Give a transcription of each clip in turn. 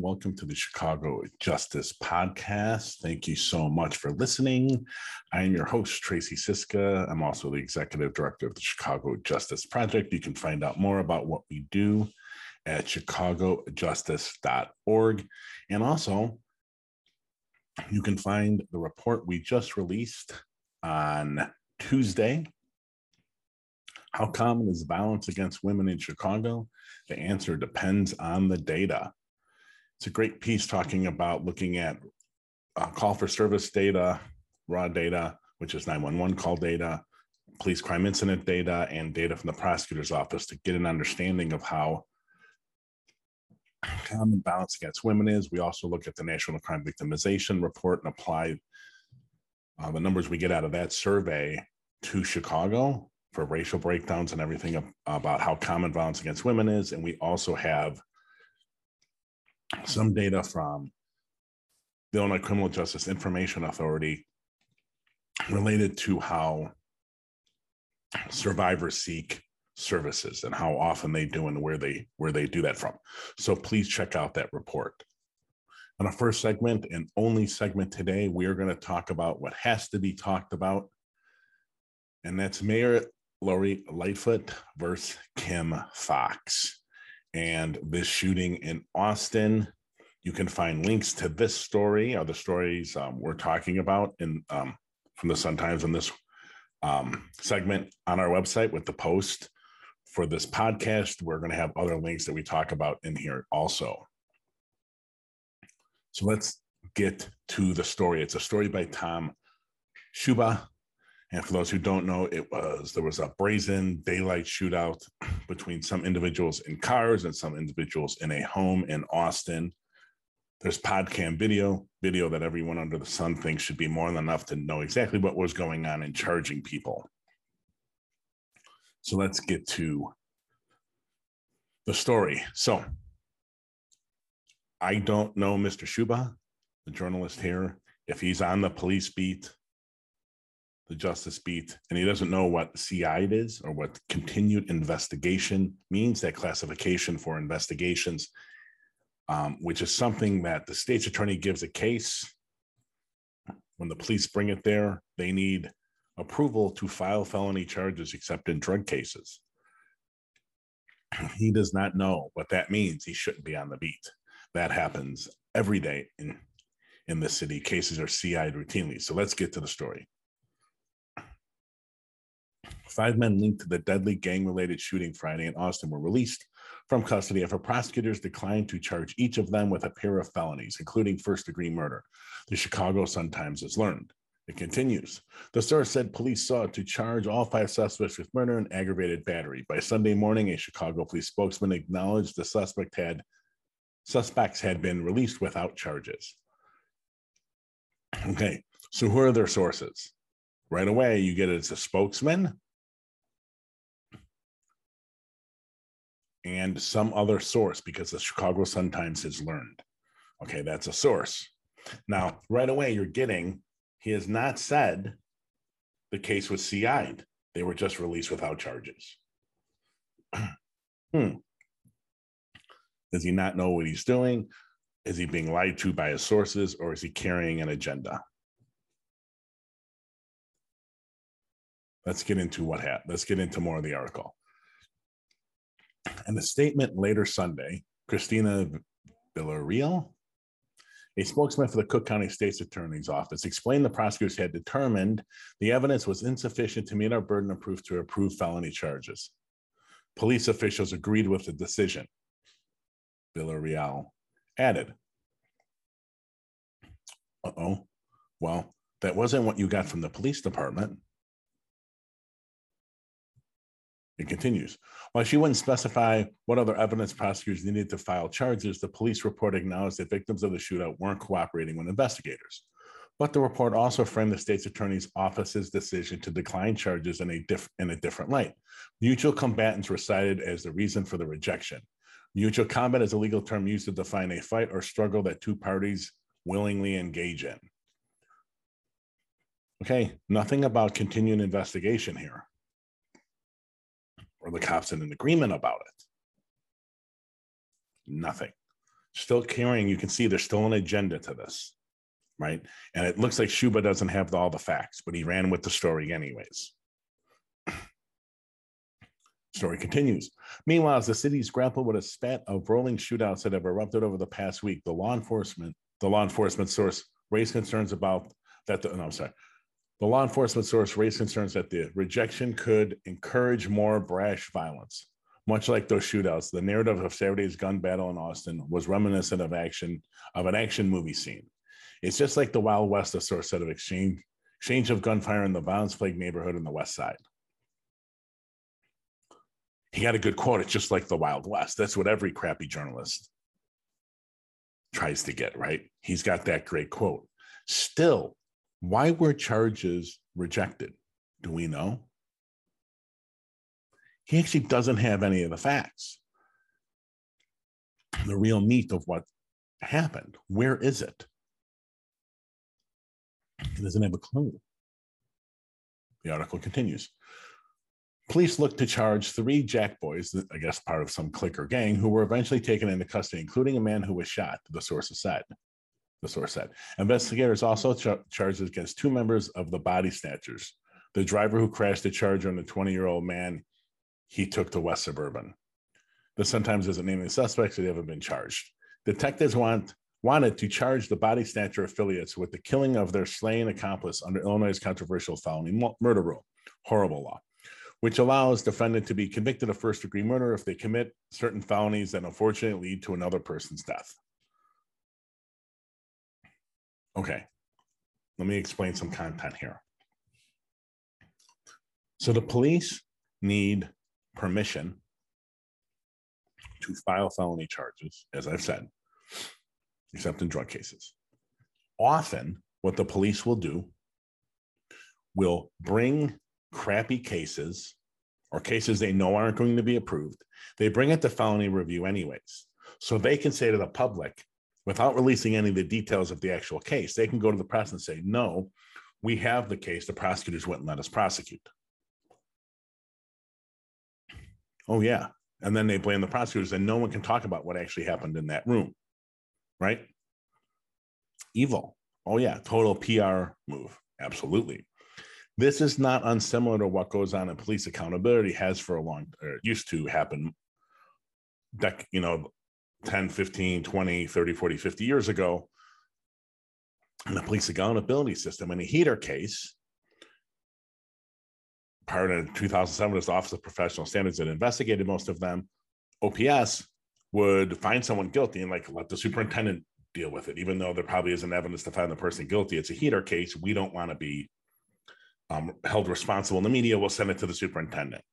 Welcome to the Chicago Justice Podcast. Thank you so much for listening. I am your host, Tracy Siska. I'm also the executive director of the Chicago Justice Project. You can find out more about what we do at chicagojustice.org. And also, you can find the report we just released on Tuesday. How common is violence against women in Chicago? The answer depends on the data. It's a great piece talking about looking at uh, call for service data, raw data, which is 911 call data, police crime incident data, and data from the prosecutor's office to get an understanding of how common violence against women is. We also look at the National Crime Victimization Report and apply uh, the numbers we get out of that survey to Chicago for racial breakdowns and everything about how common violence against women is. And we also have some data from the Illinois Criminal Justice Information Authority related to how survivors seek services and how often they do and where they where they do that from. So please check out that report. On our first segment and only segment today, we are going to talk about what has to be talked about, and that's Mayor Lori Lightfoot versus Kim Foxx, and this shooting in Austin. You can find links to this story or the stories um, we're talking about in um, from the Sun Times in this um, segment on our website with the post for this podcast. We're going to have other links that we talk about in here also. So let's get to the story. It's a story by Tom Schuba. And for those who don't know, it was there was a brazen daylight shootout between some individuals in cars and some individuals in a home in Austin. There's body cam video, video that everyone under the sun thinks should be more than enough to know exactly what was going on and charging people. So let's get to the story. So I don't know Mr. Schuba, the journalist here, if he's on the police beat, the justice beat, and he doesn't know what CI is or what continued investigation means, that classification for investigations, um, which is something that the state's attorney gives a case. When the police bring it there, they need approval to file felony charges except in drug cases. He does not know what that means. He shouldn't be on the beat. That happens every day in, in the city. Cases are CI'd routinely. So let's get to the story. Five men linked to the deadly gang related shooting Friday in Austin were released from custody after prosecutors declined to charge each of them with a pair of felonies, including first degree murder. The Chicago Sun Times has learned. It continues. The source said police sought to charge all five suspects with murder and aggravated battery. By Sunday morning, a Chicago police spokesman acknowledged the suspect had suspects had been released without charges. Okay, so who are their sources? Right away, you get it as a spokesman and some other source because the Chicago Sun Times has learned. Okay, that's a source. Now, right away, you're getting he has not said the case was CI'd. They were just released without charges. hmm. Does he not know what he's doing? Is he being lied to by his sources or is he carrying an agenda? Let's get into what happened. Let's get into more of the article. And the statement later Sunday, Christina Villarreal, a spokesman for the Cook County State's Attorney's Office explained the prosecutors had determined the evidence was insufficient to meet our burden of proof to approve felony charges. Police officials agreed with the decision. Villarreal added. Uh oh. Well, that wasn't what you got from the police department. It continues. While she wouldn't specify what other evidence prosecutors needed to file charges, the police report acknowledged that victims of the shootout weren't cooperating with investigators. But the report also framed the state's attorney's office's decision to decline charges in a, diff- in a different light. Mutual combatants were cited as the reason for the rejection. Mutual combat is a legal term used to define a fight or struggle that two parties willingly engage in. Okay, nothing about continuing investigation here or the cops in an agreement about it. Nothing. still carrying, you can see there's still an agenda to this, right? And it looks like Schuba doesn't have all the facts, but he ran with the story anyways. Story continues. Meanwhile, as the cities grapple with a spat of rolling shootouts that have erupted over the past week, the law enforcement, the law enforcement source raised concerns about that. The, no, I'm sorry. The law enforcement source raised concerns that the rejection could encourage more brash violence. Much like those shootouts, the narrative of Saturday's gun battle in Austin was reminiscent of action of an action movie scene. It's just like the Wild West, the source said of exchange exchange of gunfire in the violence-plagued neighborhood in the West Side. He got a good quote. It's just like the Wild West. That's what every crappy journalist tries to get, right? He's got that great quote. Still, why were charges rejected? Do we know? He actually doesn't have any of the facts, the real meat of what happened. Where is it? He doesn't have a clue. The article continues. Police look to charge three Jack boys, I guess part of some clicker gang, who were eventually taken into custody, including a man who was shot, the source said. The source said. Investigators also ch- charged against two members of the body snatchers, the driver who crashed the Charger and the 20 year old man he took to West Suburban. The Sun Times doesn't name the suspects, so they haven't been charged. Detectives want wanted to charge the body snatcher affiliates with the killing of their slain accomplice under Illinois' controversial felony murder rule, horrible law, which allows defendant to be convicted of first degree murder if they commit certain felonies that unfortunately lead to another person's death. Okay, let me explain some content here. So the police need permission to file felony charges, as I've said, except in drug cases. Often, what the police will do will bring crappy cases or cases they know aren't going to be approved. They bring it to felony review, anyways. So they can say to the public, without releasing any of the details of the actual case, they can go to the press and say, no, we have the case. The prosecutors wouldn't let us prosecute. Oh, yeah. And then they blame the prosecutors, and no one can talk about what actually happened in that room. Right? Evil. Oh, yeah. Total PR move. Absolutely. This is not unsimilar to what goes on in police accountability has for a long or used to happen dec, you know 10 15 20 30 40 50 years ago in the police accountability system in a heater case prior to 2007 as the Office of Professional Standards that investigated most of them, OPS would find someone guilty and like let the superintendent deal with it, even though there probably isn't evidence to find the person guilty. It's a heater case. We don't want to be um, held responsible in the media. We'll send it to the superintendent.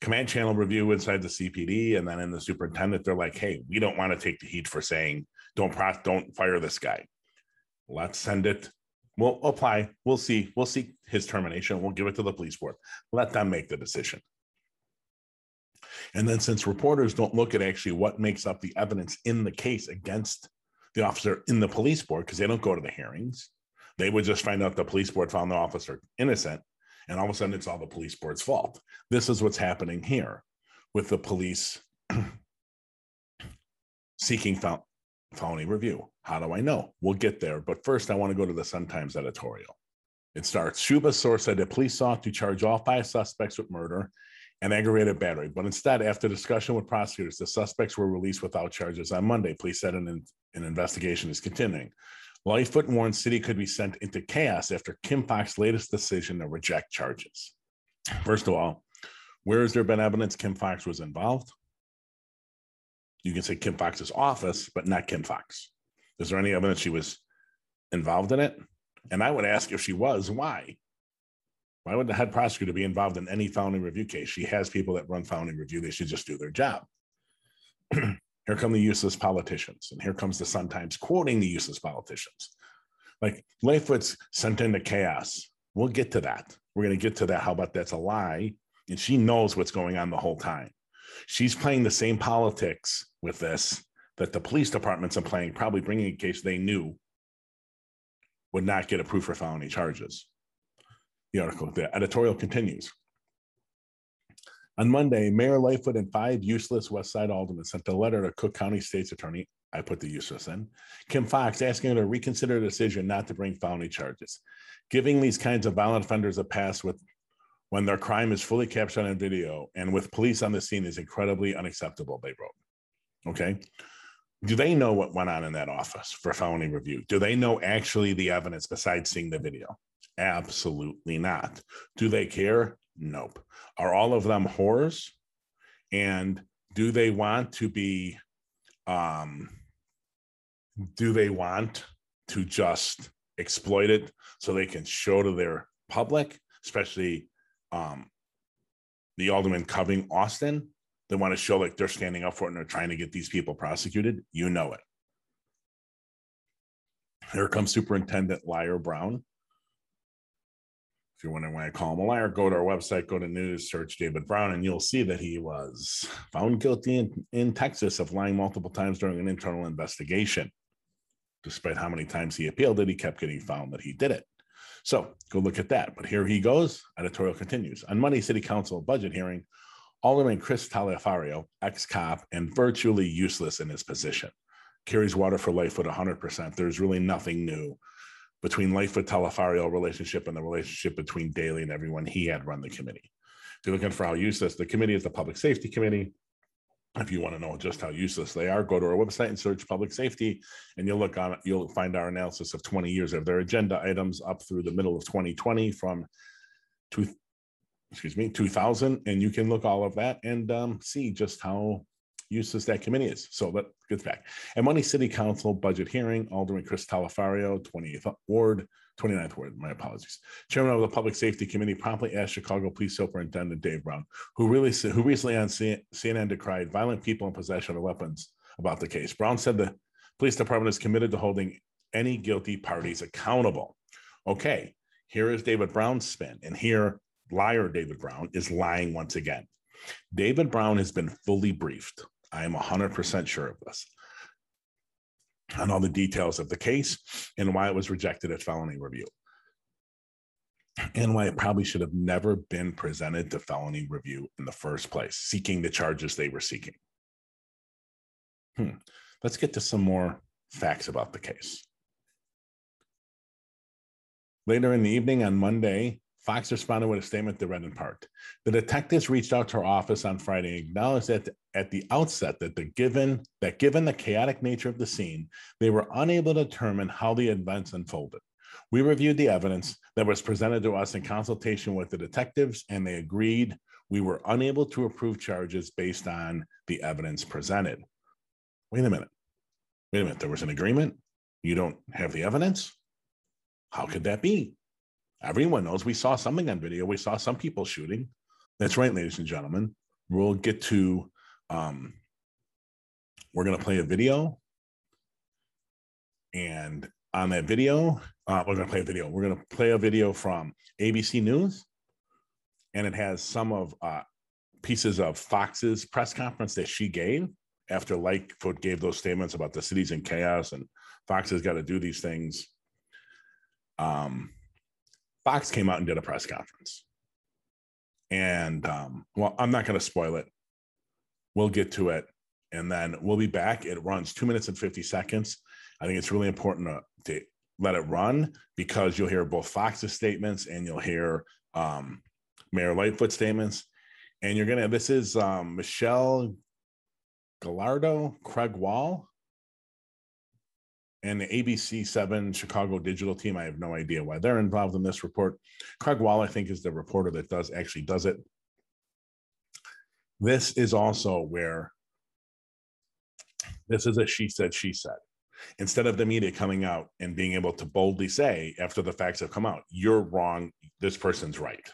Command channel review inside the CPD, and then in the superintendent, they're like, "Hey, we don't want to take the heat for saying don't pro- don't fire this guy. Let's send it We'll apply. We'll see. We'll seek his termination. We'll give it to the police board. Let them make the decision. And then, since reporters don't look at actually what makes up the evidence in the case against the officer in the police board, because they don't go to the hearings, they would just find out the police board found the officer innocent. And all of a sudden, it's all the police board's fault. This is what's happening here with the police seeking felony review. How do I know? We'll get there. But first, I want to go to the Sun Times editorial. It starts Schuba's source said the police sought to charge all five suspects with murder and aggravated battery. But instead, after discussion with prosecutors, the suspects were released without charges on Monday. Police said an, an investigation is continuing. Lightfoot warned city could be sent into chaos after Kim Foxx's latest decision to reject charges. First of all, where has there been evidence Kim Foxx was involved? you can say Kim Foxx's office, but not Kim Foxx. Is there any evidence she was involved in it? And I would ask if she was, why? Why would the head prosecutor be involved in any felony review case? She has people that run felony review. They should just do their job. here come the useless politicians. And here comes the Sun Times quoting the useless politicians. Like Lightfoot's sent into chaos. We'll get to that. We're going to get to that. How about that's a lie? And she knows what's going on the whole time. She's playing the same politics with this that the police departments are playing, probably bringing a case they knew would not get approved for felony charges. The article, the editorial continues. On Monday, Mayor Lightfoot and five useless West Side aldermen sent a letter to Cook County State's Attorney, I put the useless in, Kim Foxx, asking her to reconsider a decision not to bring felony charges. Giving these kinds of violent offenders a pass with when their crime is fully captured on video and with police on the scene is incredibly unacceptable, they wrote. Okay. Do they know what went on in that office for felony review? Do they know actually the evidence besides seeing the video? Absolutely not. Do they care? Nope. Are all of them whores? And do they want to be, um, do they want to just exploit it so they can show to their public, especially um, the alderman covering Austin? They want to show like they're standing up for it and they're trying to get these people prosecuted. You know it. Here comes Superintendent Liar Brown. If you're wondering why I call him a liar, go to our website, go to news, search David Brown, and you'll see that he was found guilty in, in Texas of lying multiple times during an internal investigation. Despite how many times he appealed it, he kept getting found that he did it. So go look at that. But here he goes. Editorial continues. On Monday City Council budget hearing, Alderman Chris Taliaferro, ex cop and virtually useless in his position, carries water for Lightfoot 100%. There's really nothing new between life with Taliaferro relationship and the relationship between Daley and everyone he had run the committee. If you're looking for how useless the committee is, the Public Safety Committee. If you want to know just how useless they are, go to our website and search public safety, and you'll look on. You'll find our analysis of 20 years of their agenda items up through the middle of 2020 from two, excuse me, 2000, and you can look all of that and um, see just how useless that committee is. So that gets back. And Money City Council budget hearing, Alderman Chris Taliaferro, 28th Ward, 29th Ward, my apologies. Chairman of the Public Safety Committee promptly asked Chicago Police Superintendent Dave Brown, who really who recently on CNN decried violent people in possession of weapons about the case. Brown said the police department is committed to holding any guilty parties accountable. Okay, here is David Brown's spin, and here liar David Brown is lying once again. David Brown has been fully briefed I am 100% sure of this on all the details of the case and why it was rejected at felony review and why it probably should have never been presented to felony review in the first place, seeking the charges they were seeking. Hmm. Let's get to some more facts about the case. Later in the evening on Monday, Foxx responded with a statement read in part The detectives reached out to our office on Friday and acknowledged that at the outset that the given that given the chaotic nature of the scene, they were unable to determine how the events unfolded. We reviewed the evidence that was presented to us in consultation with the detectives, and they agreed we were unable to approve charges based on the evidence presented. Wait a minute. Wait a minute. There was an agreement. You don't have the evidence? How could that be? Everyone knows we saw something on video. We saw some people shooting. That's right, ladies and gentlemen. We'll get to, um, we're going to play a video. And on that video, uh, we're going to play a video. We're going to play a video from ABC News. And it has some of uh, pieces of Foxx's press conference that she gave after Lightfoot gave those statements about the city's in chaos and Foxx has got to do these things. Um, Foxx came out and did a press conference. And um, well, I'm not going to spoil it. We'll get to it. And then we'll be back. It runs two minutes and 50 seconds. I think it's really important to, to let it run because you'll hear both Foxx's statements and you'll hear um, Mayor Lightfoot's statements. And you're going to, this is um, Michelle Gallardo, Craig Wall, and the ABC 7 Chicago digital team. I have no idea why they're involved in this report. Craig Wall, I think, is the reporter that does actually does it. This is also where this is a she said, she said. Instead of the media coming out and being able to boldly say, after the facts have come out, you're wrong, this person's right.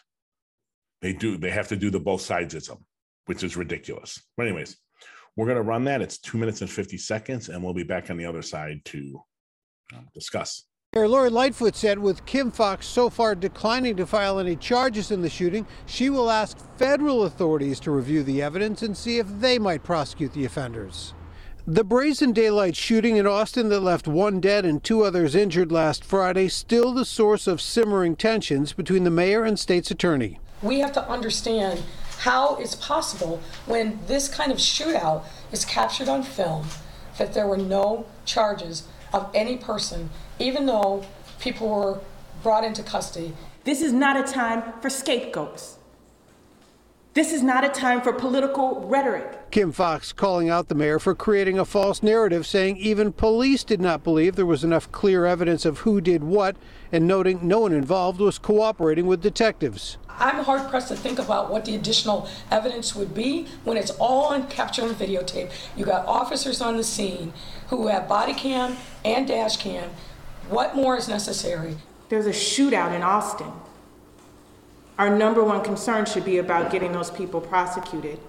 They do, they have to do the both sidesism, which is ridiculous. But, anyways, we're going to run that. It's two minutes and 50 seconds, and we'll be back on the other side to discuss. Mayor Lori Lightfoot said with Kim Foxx so far declining to file any charges in the shooting, she will ask federal authorities to review the evidence and see if they might prosecute the offenders. The brazen daylight shooting in Austin that left one dead and two others injured last Friday still the source of simmering tensions between the mayor and state's attorney. We have to understand how it's possible when this kind of shootout is captured on film that there were no charges of any person, even though people were brought into custody. This is not a time for scapegoats. This is not a time for political rhetoric. Kim Foxx calling out the mayor for creating a false narrative, saying even police did not believe there was enough clear evidence of who did what, and noting no one involved was cooperating with detectives. I'm hard pressed to think about what the additional evidence would be when it's all on capture on videotape. You got officers on the scene who have body cam and dash cam. What more is necessary? There's a shootout in Austin. Our number one concern should be about getting those people prosecuted,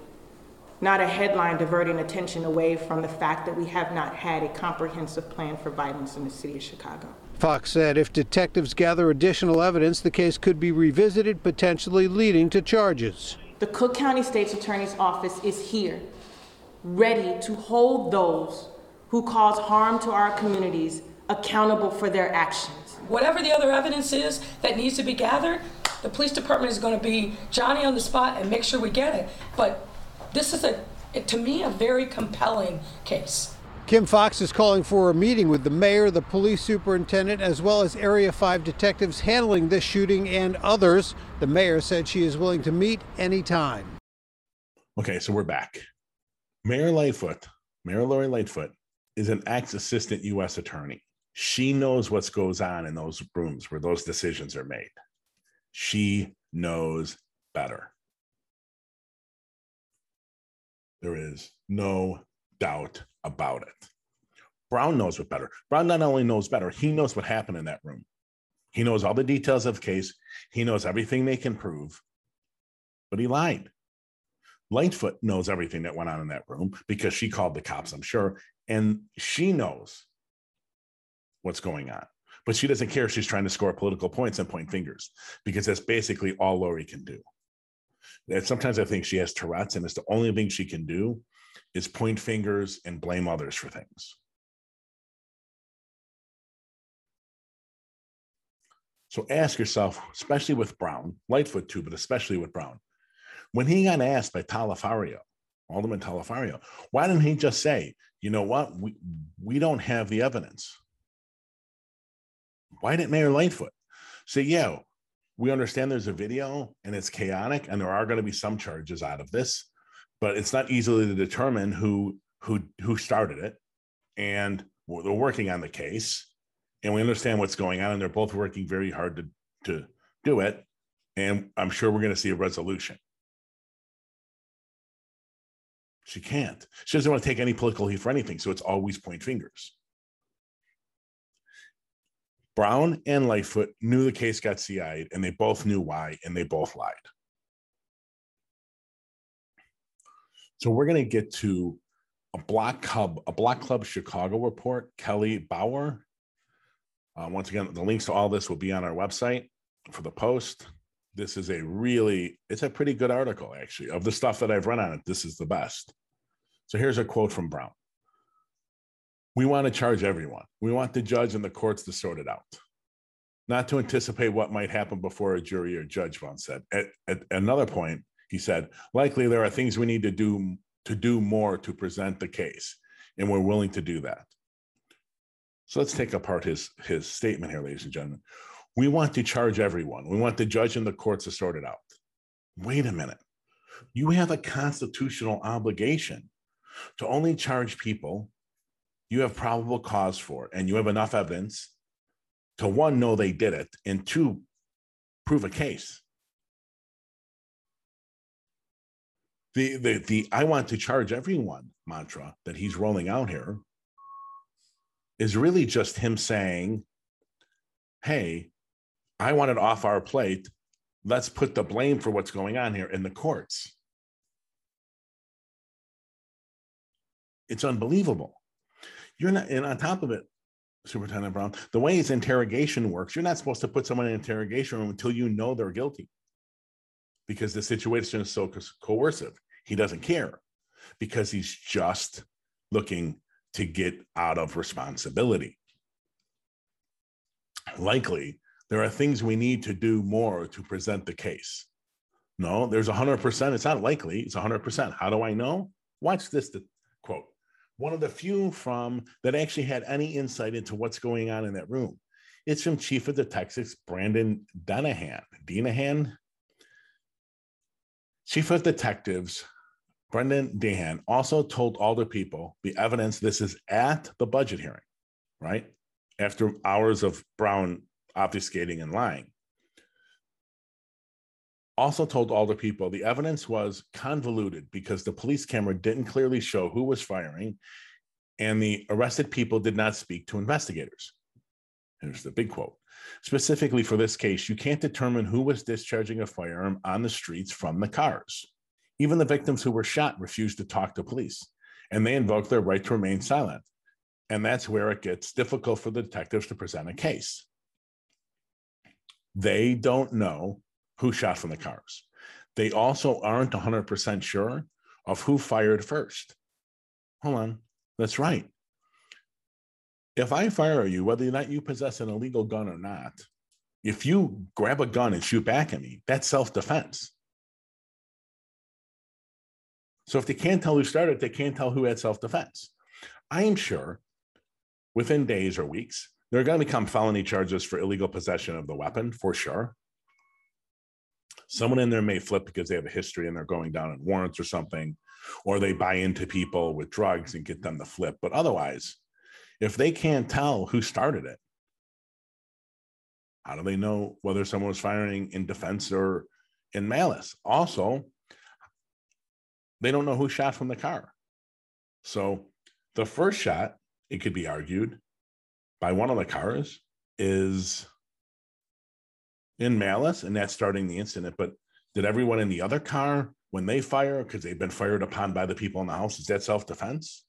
not a headline diverting attention away from the fact that we have not had a comprehensive plan for violence in the city of Chicago. Foxx said if detectives gather additional evidence, the case could be revisited, potentially leading to charges. The Cook County State's Attorney's Office is here, ready to hold those who cause harm to our communities accountable for their actions. Whatever the other evidence is that needs to be gathered, the police department is going to be Johnny on the spot and make sure we get it. But this is a, to me, a very compelling case. Kim Foxx is calling for a meeting with the mayor, the police superintendent, as well as Area 5 detectives handling this shooting and others. The mayor said she is willing to meet anytime. Okay, so we're back. Mayor Lightfoot, Mayor Lori Lightfoot, is an ex assistant U.S. attorney. She knows what goes on in those rooms where those decisions are made. She knows better. There is no doubt about it. Brown knows what better. Brown not only knows better, he knows what happened in that room. He knows all the details of the case. He knows everything they can prove, but he lied. Lightfoot knows everything that went on in that room because she called the cops, I'm sure, and she knows what's going on but she doesn't care. She's trying to score political points and point fingers because that's basically all Lori can do. And sometimes I think she has Tourette's, and it's the only thing she can do is point fingers and blame others for things. So ask yourself, especially with Brown, Lightfoot too, but especially with Brown, when he got asked by Taliaferro, Alderman Taliaferro, why didn't he just say, you know what, we, we don't have the evidence. Why didn't Mayor Lightfoot say, yeah, we understand there's a video and it's chaotic and there are going to be some charges out of this, but it's not easily to determine who who who started it. And they're working on the case and we understand what's going on and they're both working very hard to to do it. And I'm sure we're going to see a resolution. She can't. She doesn't want to take any political heat for anything. So it's always point fingers. Brown and Lightfoot knew the case got CI'd and they both knew why and they both lied. So we're going to get to a Block Club, a Block Club Chicago report, Kelly Bauer. Uh, once again, the links to all this will be on our website for the post. This is a really, it's a pretty good article, actually. Of the stuff that I've run on it, this is the best. So here's a quote from Brown we want to charge everyone. We want the judge and the courts to sort it out, not to anticipate what might happen before a jury or judge. Once said. At, at another point, he said, "Likely there are things we need to do to do more to present the case, and we're willing to do that." So let's take apart his his statement here, ladies and gentlemen. We want to charge everyone. We want the judge and the courts to sort it out. Wait a minute. You have a constitutional obligation to only charge people you have probable cause for, and you have enough evidence to one, know they did it, and two, prove a case. The, the, the I want to charge everyone mantra that he's rolling out here is really just him saying, hey, I want it off our plate. Let's put the blame for what's going on here in the courts. It's unbelievable. You're not, and on top of it, Superintendent Brown, the way his interrogation works, you're not supposed to put someone in interrogation room until you know they're guilty because the situation is so coercive. He doesn't care because he's just looking to get out of responsibility. Likely, there are things we need to do more to present the case. No, there's a hundred percent. It's not likely. It's a hundred percent. How do I know? Watch this to quote. One of the few from that actually had any insight into what's going on in that room. It's from Chief of Detectives Brendan Deenihan. Deenihan. Chief of Detectives Brendan Deenihan also told all the people the evidence this is at the budget hearing, right? After hours of Brown obfuscating and lying also told all the people the evidence was convoluted because the police camera didn't clearly show who was firing and the arrested people did not speak to investigators. Here's the big quote. Specifically for this case, you can't determine who was discharging a firearm on the streets from the cars. Even the victims who were shot refused to talk to police, and they invoked their right to remain silent. And that's where it gets difficult for the detectives to present a case. They don't know who shot from the cars. They also aren't 100% sure of who fired first. Hold on. That's right. If I fire you, whether or not you possess an illegal gun or not, if you grab a gun and shoot back at me, that's self defense. So if they can't tell who started, they can't tell who had self defense. I am sure within days or weeks, there are going to become felony charges for illegal possession of the weapon for sure. Someone in there may flip because they have a history and they're going down in warrants or something, or they buy into people with drugs and get them to flip. But otherwise, if they can't tell who started it, how do they know whether someone was firing in defense or in malice? Also, they don't know who shot from the car. So the first shot, it could be argued by one of the cars, is in malice and that's starting the incident. But did everyone in the other car, when they fire, because they've been fired upon by the people in the house, is that self defense?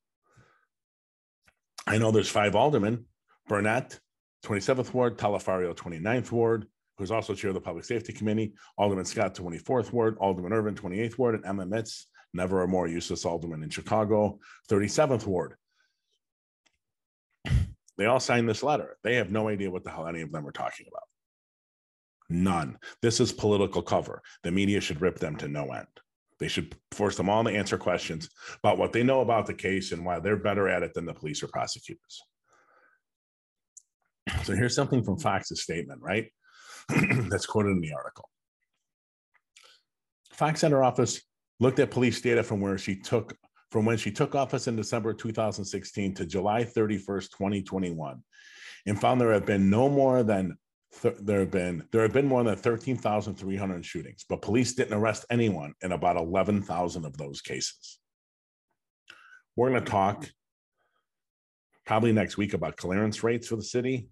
I know there's five aldermen Burnett, 27th Ward, Taliaferro, 29th Ward, who's also chair of the Public Safety Committee, Alderman Scott, 24th Ward, Alderman Ervin, 28th Ward, and Emma Mitts, never a more useless alderman in Chicago, 37th Ward. They all signed this letter. They have no idea what the hell any of them are talking about. None. This is political cover. The media should rip them to no end. They should force them all to answer questions about what they know about the case and why they're better at it than the police or prosecutors. So here's something from Foxx's statement, right? That's quoted in the article. Foxx Center office looked at police data from where she took from when she took office in December 2016 to July 31st, 2021, and found there have been no more than th- there have been there have been more than 13,300 shootings, but police didn't arrest anyone in about 11,000 of those cases. We're going to talk probably next week about clearance rates for the city,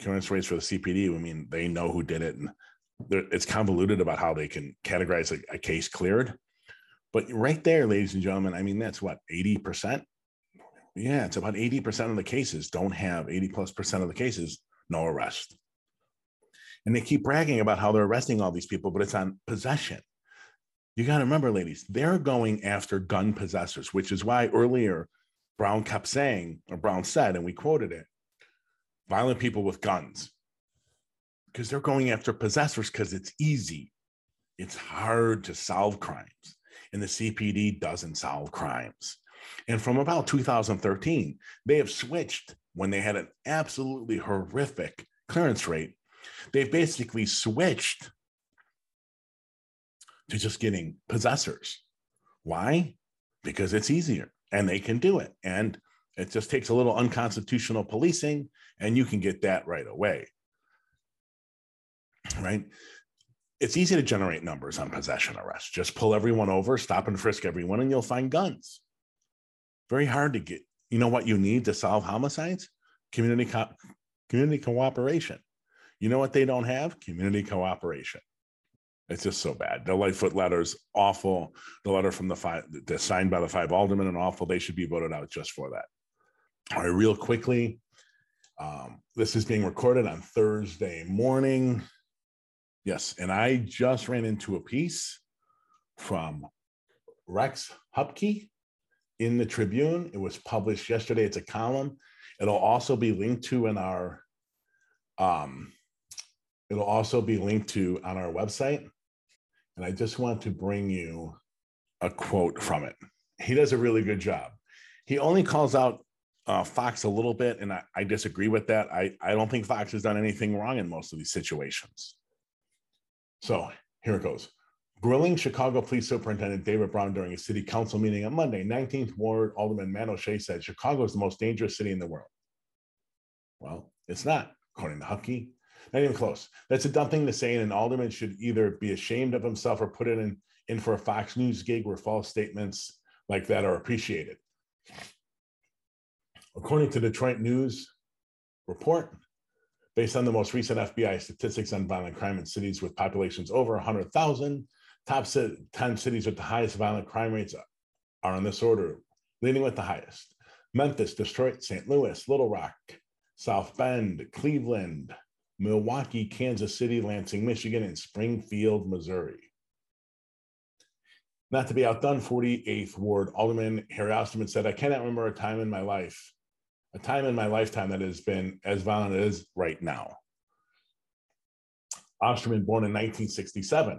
clearance rates for the CPD. I mean, they know who did it, and it's convoluted about how they can categorize a, a case cleared. But right there, ladies and gentlemen, I mean, that's what 80%. Yeah, it's about 80% of the cases don't have 80 plus percent of the cases, no arrest. And they keep bragging about how they're arresting all these people, but it's on possession. You got to remember, ladies, they're going after gun possessors, which is why earlier Brown kept saying, or Brown said, and we quoted it violent people with guns. Because they're going after possessors because it's easy. It's hard to solve crimes, and the CPD doesn't solve crimes. And from about 2013, they have switched when they had an absolutely horrific clearance rate They've basically switched to just getting possessors. Why? Because it's easier and they can do it. And it just takes a little unconstitutional policing and you can get that right away. Right? It's easy to generate numbers on possession arrests. Just pull everyone over, stop and frisk everyone, and you'll find guns. Very hard to get. You know what you need to solve homicides? Community co- community cooperation. You know what they don't have? Community cooperation. It's just so bad. The Lightfoot letter's awful. The letter from the five, the signed by the five aldermen, and awful. They should be voted out just for that. All right, real quickly. Um, this is being recorded on Thursday morning. Yes, and I just ran into a piece from Rex Huppke in the Tribune. It was published yesterday. It's a column. It'll also be linked to in our um, It'll also be linked to on our website. And I just want to bring you a quote from it. He does a really good job. He only calls out uh, Foxx a little bit, and I, I disagree with that. I, I don't think Foxx has done anything wrong in most of these situations. So here it goes. Grilling Chicago Police Superintendent David Brown during a city council meeting on Monday, 19th Ward Alderman Matt O'Shea said Chicago is the most dangerous city in the world. Well, it's not, according to Huppke. Not even close. That's a dumb thing to say, and an alderman should either be ashamed of himself or put it in, in for a Fox News gig where false statements like that are appreciated. According to Detroit News report, based on the most recent FBI statistics on violent crime in cities with populations over 100,000, top 10 cities with the highest violent crime rates are in this order, leading with the highest Memphis, Detroit, St. Louis, Little Rock, South Bend, Cleveland, Milwaukee, Kansas City, Lansing, Michigan, and Springfield, Missouri. Not to be outdone, 48th Ward Alderman Harry Osterman said, I cannot remember a time in my life a time in my lifetime that has been as violent as right now. Osterman, born in 1967.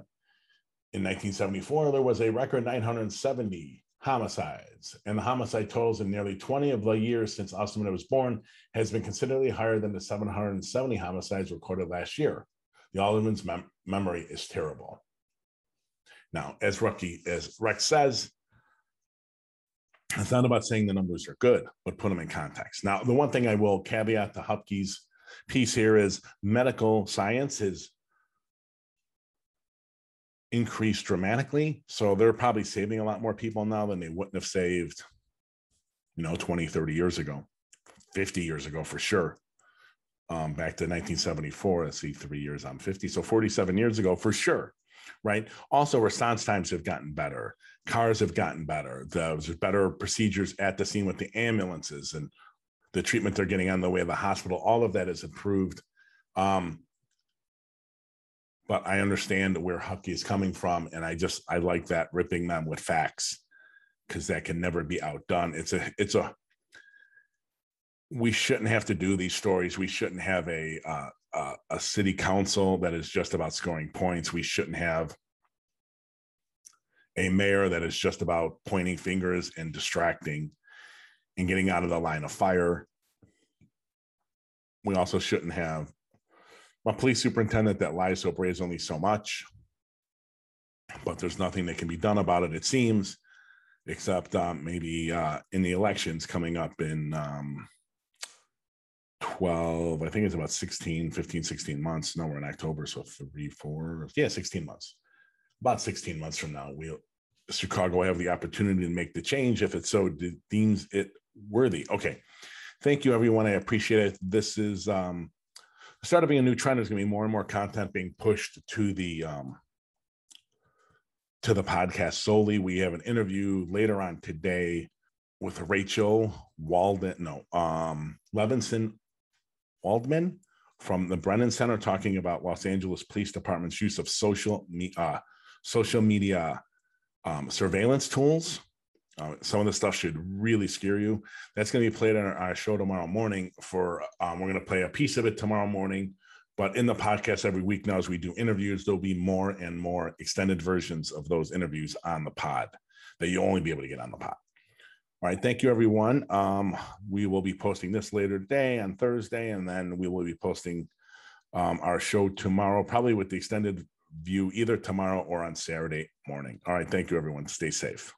In 1974, there was a record 970 homicides, and the homicide totals in nearly 20 of the years since Osterman was born has been considerably higher than the 770 homicides recorded last year. The alderman's mem- memory is terrible. Now, as Rex says, it's not about saying the numbers are good, but put them in context. Now, the one thing I will caveat to Huppke's piece here is medical science has increased dramatically. So they're probably saving a lot more people now than they wouldn't have saved, you know, 20, 30 years ago, 50 years ago for sure. Um, back to 1974, let's see, three years, I'm 50. So 47 years ago for sure right? Also, response times have gotten better. Cars have gotten better. There's better procedures at the scene with the ambulances and the treatment they're getting on the way to the hospital. All of that is improved. Um, but I understand where Huppke is coming from, and I just I like that ripping them with facts because that can never be outdone. It's a it's a we shouldn't have to do these stories. We shouldn't have a uh, uh, a city council that is just about scoring points. We shouldn't have a mayor that is just about pointing fingers and distracting and getting out of the line of fire. We also shouldn't have a police superintendent that lies so brazenly so much, but there's nothing that can be done about it, it seems, except um, maybe uh, in the elections coming up in um, 12, I think it's about 16, 15, 16 months. Now we're in October, so three, four, yeah, 16 months. About 16 months from now, we'll Chicago will have the opportunity to make the change if it so de- deems it worthy. Okay. Thank you, everyone. I appreciate it. This is um the start being a new trend. There's gonna be more and more content being pushed to the um to the podcast solely. We have an interview later on today with Rachel Walden, no, um, Levinson Waldman from the Brennan Center talking about Los Angeles Police Department's use of social me, uh, social media um, surveillance tools. Uh, some of the stuff should really scare you. That's going to be played on our, our, show tomorrow morning. For um, we're going to play a piece of it tomorrow morning, but in the podcast every week now, as we do interviews, there'll be more and more extended versions of those interviews on the pod that you'll only be able to get on the pod. All right, thank you, everyone. Um, we will be posting this later today on Thursday, and then we will be posting um, our show tomorrow, probably with the extended view either tomorrow or on Saturday morning. All right, thank you, everyone. Stay safe.